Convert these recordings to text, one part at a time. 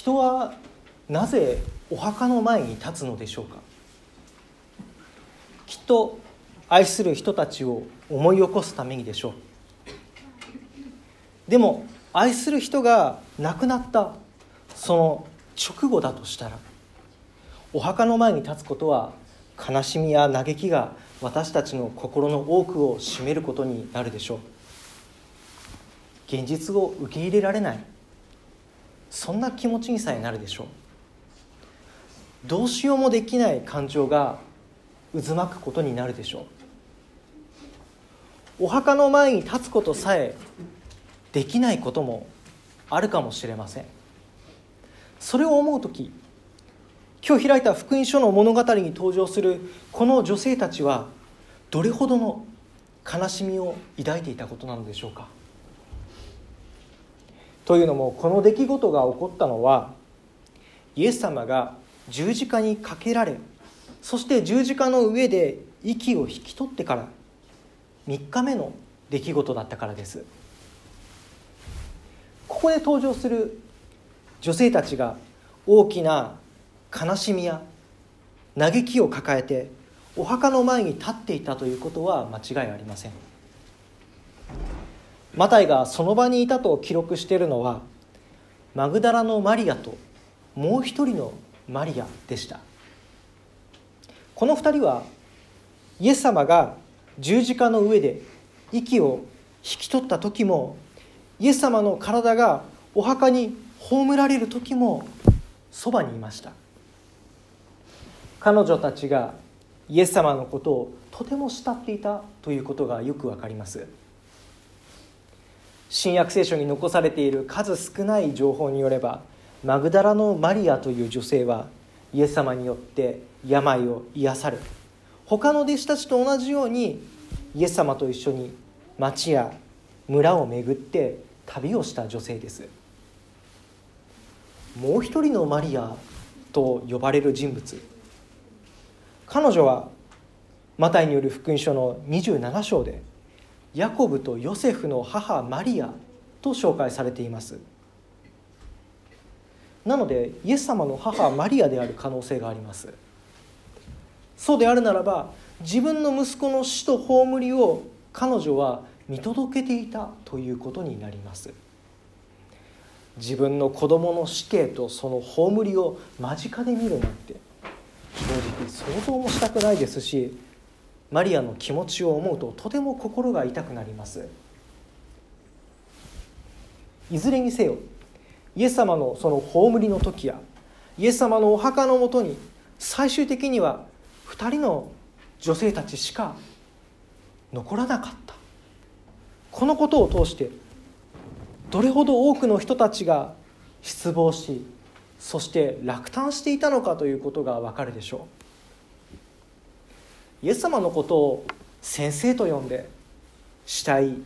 人はなぜお墓の前に立つのでしょうか？きっと愛する人たちを思い起こすためにでしょう。でも愛する人が亡くなったその直後だとしたらお墓の前に立つことは悲しみや嘆きが私たちの心の多くを占めることになるでしょう。現実を受け入れられない。そんな気持ちにさえなるでしょう。どうしようもできない感情が渦巻くことになるでしょう。お墓の前に立つことさえできないこともあるかもしれません。それを思う時今日開いた福音書の物語に登場するこの女性たちはどれほどの悲しみを抱いていたことなのでしょうか。というのもこの出来事が起こったのはイエス様が十字架にかけられそして十字架の上で息を引き取ってから3日目の出来事だったからです。ここで登場する女性たちが大きな悲しみや嘆きを抱えてお墓の前に立っていたということは間違いありません。マタイがその場にいたと記録しているのはマグダラのマリアともう一人のマリアでした。この2人はイエス様が十字架の上で息を引き取った時もイエス様の体がお墓に葬られる時もそばにいました。彼女たちがイエス様のことをとても慕っていたということがよくわかります。新約聖書に残されている数少ない情報によればマグダラのマリアという女性はイエス様によって病を癒され他の弟子たちと同じようにイエス様と一緒に町や村を巡って旅をした女性です。もう一人のマリアと呼ばれる人物。彼女はマタイによる福音書の27章でヤコブとヨセフの母マリアと紹介されています。なのでイエス様の母マリアである可能性があります。そうであるならば自分の息子の死と葬りを彼女は見届けていたということになります。自分の子供の死刑とその葬りを間近で見るなんて正直想像もしたくないですしマリアの気持ちを思うととても心が痛くなります。いずれにせよイエス様のその葬りの時やイエス様のお墓のもとに最終的には2人の女性たちしか残らなかった。このことを通してどれほど多くの人たちが失望しそして落胆していたのかということがわかるでしょう。イエス様のことを先生と呼んで慕い。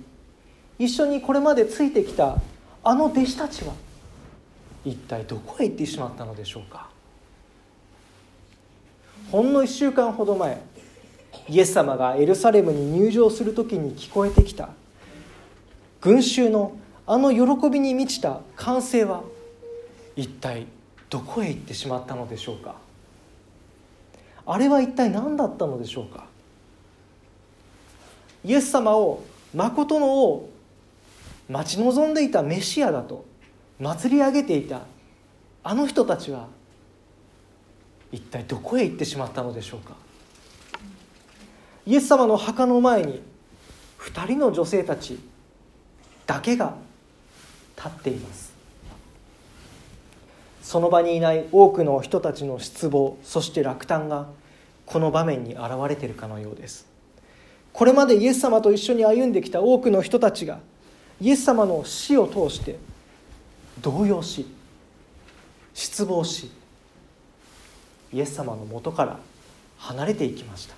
一緒にこれまでついてきたあの弟子たちは一体どこへ行ってしまったのでしょうか。ほんの1週間ほど前イエス様がエルサレムに入場する時に聞こえてきた。群衆のあの喜びに満ちた歓声は一体どこへ行ってしまったのでしょうか。あれは一体何だったのでしょうか？イエス様を誠の王待ち望んでいたメシアだと祭り上げていたあの人たちは一体どこへ行ってしまったのでしょうか？イエス様の墓の前に2人の女性たちだけが立っています。その場にいない多くの人たちの失望そして落胆がこの場面に現れているかのようです。これまでイエス様と一緒に歩んできた多くの人たちがイエス様の死を通して動揺し失望しイエス様のもとから離れていきました。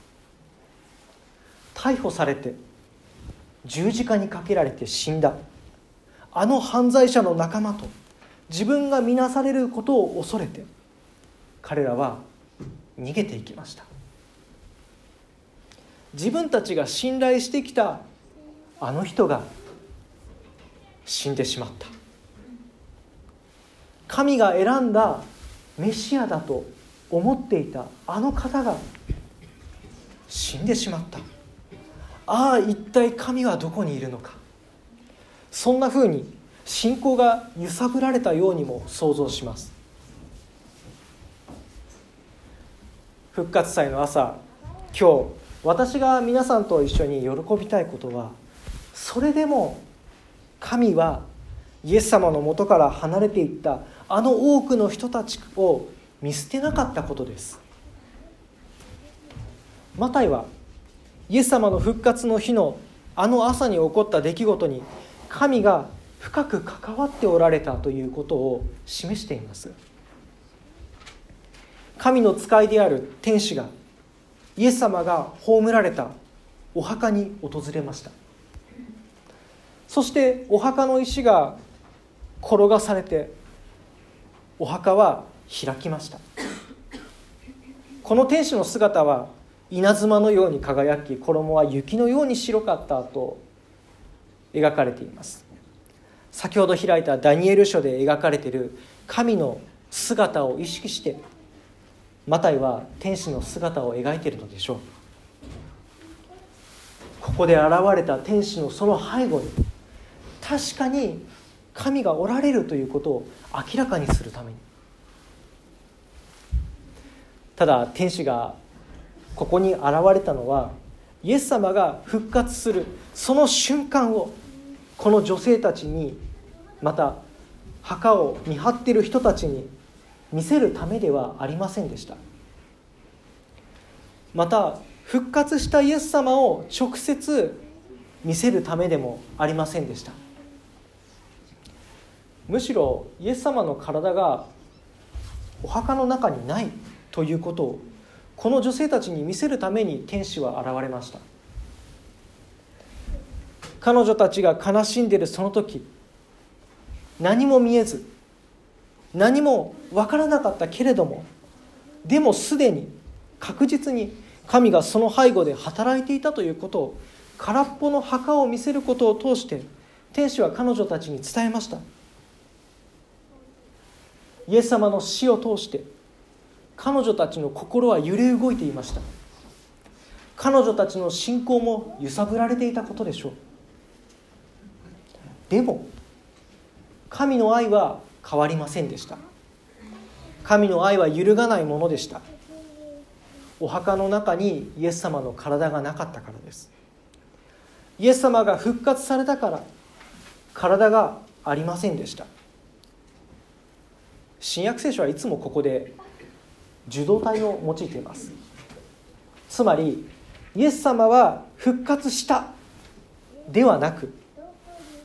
逮捕されて十字架にかけられて死んだ。あの犯罪者の仲間と自分が見なされることを恐れて彼らは逃げていきました。自分たちが信頼してきたあの人が死んでしまった。神が選んだメシアだと思っていたあの方が死んでしまった。ああ一体神はどこにいるのか。そんなふうに信仰が揺さぶられたようにも想像します。復活祭の朝今日私が皆さんと一緒に喜びたいことはそれでも神はイエス様のもとから離れていったあの多くの人たちを見捨てなかったことです。マタイはイエス様の復活の日のあの朝に起こった出来事に神が深く関わっておられたということを示しています。神の使いである天使がイエス様が葬られたお墓に訪れました。そしてお墓の石が転がされてお墓は開きました。この天使の姿は稲妻のように輝き衣は雪のように白かったと描かれています。先ほど開いたダニエル書で描かれている神の姿を意識してマタイは天使の姿を描いているのでしょう。ここで現れた天使のその背後に確かに神がおられるということを明らかにするために。ただ天使がここに現れたのはイエス様が復活するその瞬間をこの女性たちにまた墓を見張っている人たちに見せるためではありませんでした。また復活したイエス様を直接見せるためでもありませんでした。むしろイエス様の体がお墓の中にないということをこの女性たちに見せるために天使は現れました。彼女たちが悲しんでいるその時何も見えず何も分からなかったけれどもでもすでに確実に神がその背後で働いていたということを空っぽの墓を見せることを通して天使は彼女たちに伝えました。イエス様の死を通して彼女たちの心は揺れ動いていました。彼女たちの信仰も揺さぶられていたことでしょう。でも神の愛は変わりませんでした。神の愛は揺るがないものでした。お墓の中にイエス様の体がなかったからです。イエス様が復活されたから体がありませんでした。新約聖書はいつもここで受動体を用いています。つまりイエス様は復活したではなく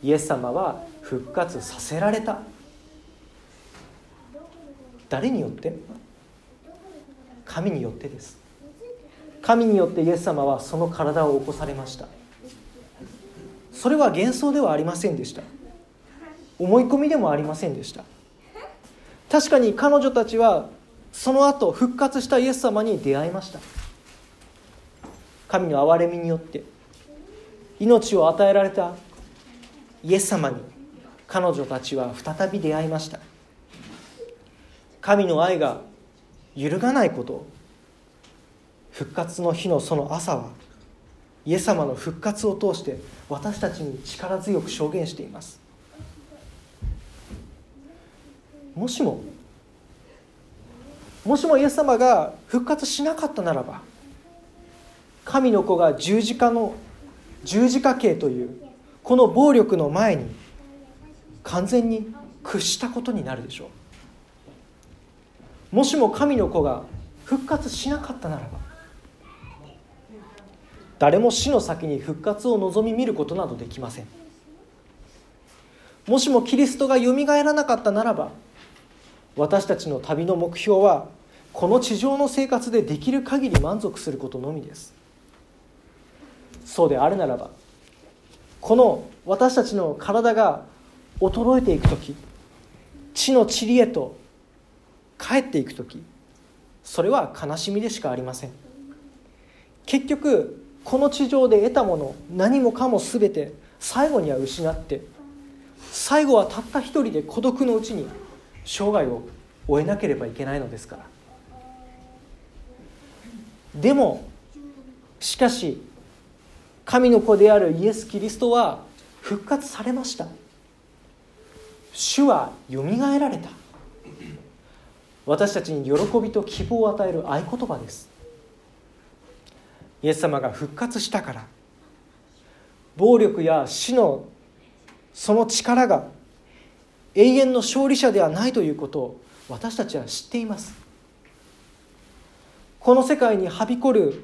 イエス様は復活させられた。誰によって？神によってです。神によってイエス様はその体を起こされました。それは幻想ではありませんでした。思い込みでもありませんでした。確かに彼女たちはその後復活したイエス様に出会いました。神の憐れみによって。命を与えられたイエス様に彼女たちは再び出会いました。神の愛が揺るがないこと復活の日のその朝はイエス様の復活を通して私たちに力強く証言しています。もしももしもイエス様が復活しなかったならば神の子が十字架の十字架刑というこの暴力の前に完全に屈したことになるでしょう。もしも神の子が復活しなかったならば誰も死の先に復活を望み見ることなどできません。もしもキリストがよみがえらなかったならば私たちの旅の目標はこの地上の生活でできる限り満足することのみです。そうであるならばこの私たちの体が衰えていく時地の塵へと帰っていく時それは悲しみでしかありません。結局この地上で得たもの何もかも全て最後には失って最後はたった一人で孤独のうちに生涯を終えなければいけないのですから。でもしかし神の子であるイエス・キリストは復活されました。主はよみがえられた。私たちに喜びと希望を与える合言葉です。イエス様が復活したから暴力や死のその力が永遠の勝利者ではないということを私たちは知っています。この世界にはびこる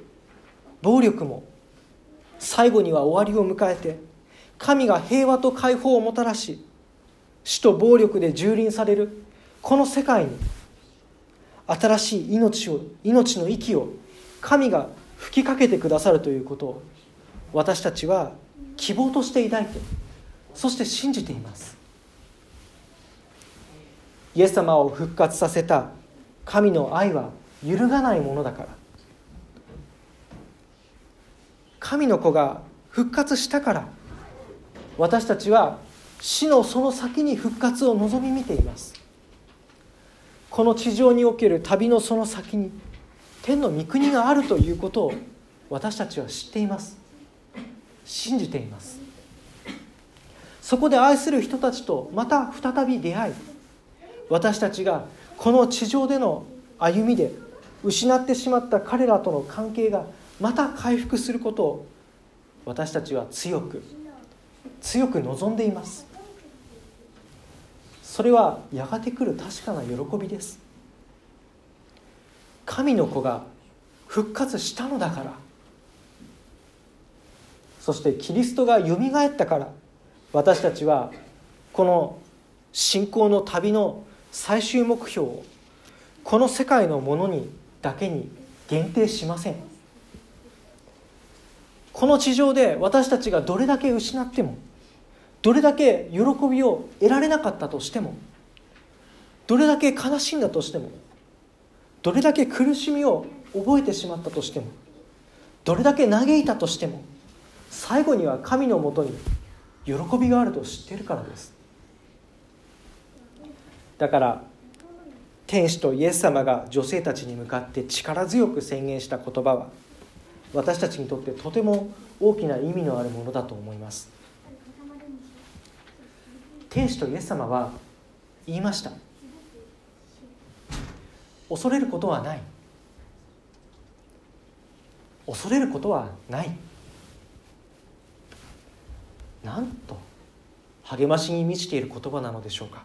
暴力も最後には終わりを迎えて神が平和と解放をもたらし死と暴力で蹂躙されるこの世界に新しい命を命の息を神が吹きかけてくださるということを私たちは希望として抱いてそして信じています。イエス様を復活させた神の愛は揺るがないものだから。神の子が復活したから私たちは死のその先に復活を望み見ています。この地上における旅のその先に天の御国があるということを私たちは知っています。信じています。そこで愛する人たちとまた再び出会い私たちがこの地上での歩みで失ってしまった彼らとの関係がまた回復することを私たちは強く強く望んでいます。それはやがて来る確かな喜びです。神の子が復活したのだから。そしてキリストがよみがえったから。私たちはこの信仰の旅の最終目標をこの世界のものにだけに限定しません。この地上で私たちがどれだけ失ってもどれだけ喜びを得られなかったとしてもどれだけ悲しんだとしてもどれだけ苦しみを覚えてしまったとしてもどれだけ嘆いたとしても最後には神のもとに喜びがあると知っているからです。だから天使とイエス様が女性たちに向かって力強く宣言した言葉は私たちにとってとても大きな意味のあるものだと思います。天使とイエス様は言いました。恐れることはない。恐れることはない。なんと励ましに満ちている言葉なのでしょうか。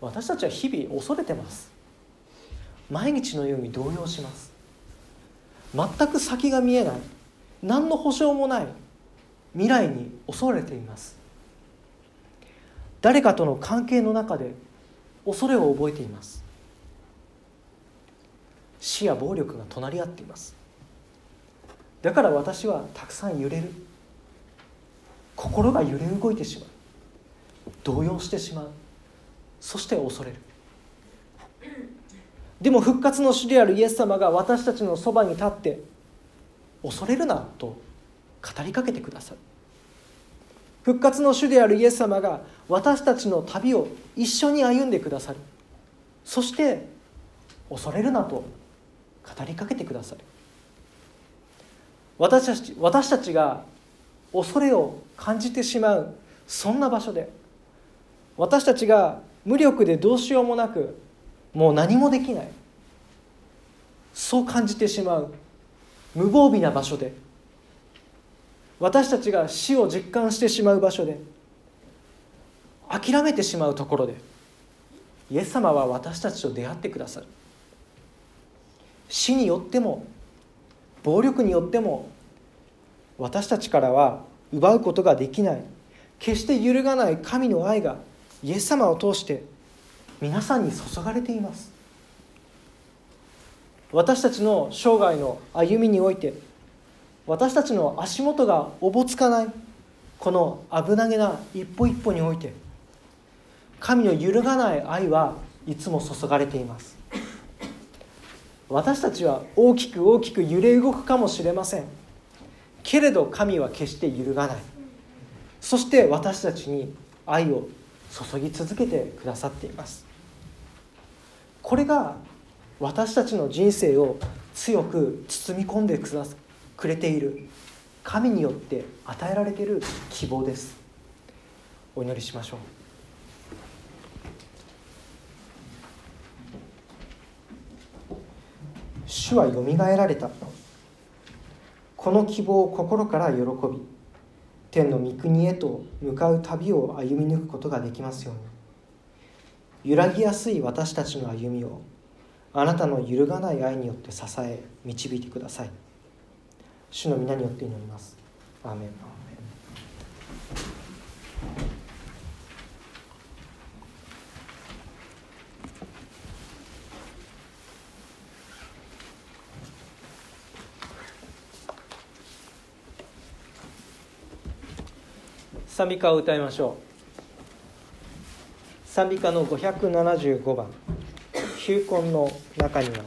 私たちは日々恐れてます。毎日のように動揺します。全く先が見えない。何の保証もない。未来に恐れています。誰かとの関係の中で恐れを覚えています。死や暴力が隣り合っています。だから私はたくさん揺れる。心が揺れ動いてしまう。動揺してしまう。そして恐れる。でも復活の主であるイエス様が私たちのそばに立って恐れるなと語りかけてくださる。復活の主であるイエス様が私たちの旅を一緒に歩んでくださる。そして恐れるなと語りかけてくださる。私たち私たちが恐れを感じてしまうそんな場所で私たちが無力でどうしようもなくもう何もできない。そう感じてしまう。無防備な場所で。私たちが死を実感してしまう場所で。諦めてしまうところで。イエス様は私たちと出会ってくださる。死によっても暴力によっても私たちからは奪うことができない。決して揺るがない神の愛がイエス様を通して皆さんに注がれています。私たちの生涯の歩みにおいて私たちの足元がおぼつかないこの危なげな一歩一歩において神の揺るがない愛はいつも注がれています。私たちは大きく大きく揺れ動くかもしれません。けれど神は決して揺るがない。そして私たちに愛を注ぎ続けてくださっています。これが私たちの人生を強く包み込んでくれている神によって与えられている希望です。お祈りしましょう。主はよみがえられた。この希望を心から喜び天の御国へと向かう旅を歩み抜くことができますように。揺らぎやすい私たちの歩みをあなたの揺るがない愛によって支え導いてください。主の皆によって祈ります。アーメン。賛美歌を歌いましょう。賛美歌の575番「球根の中には」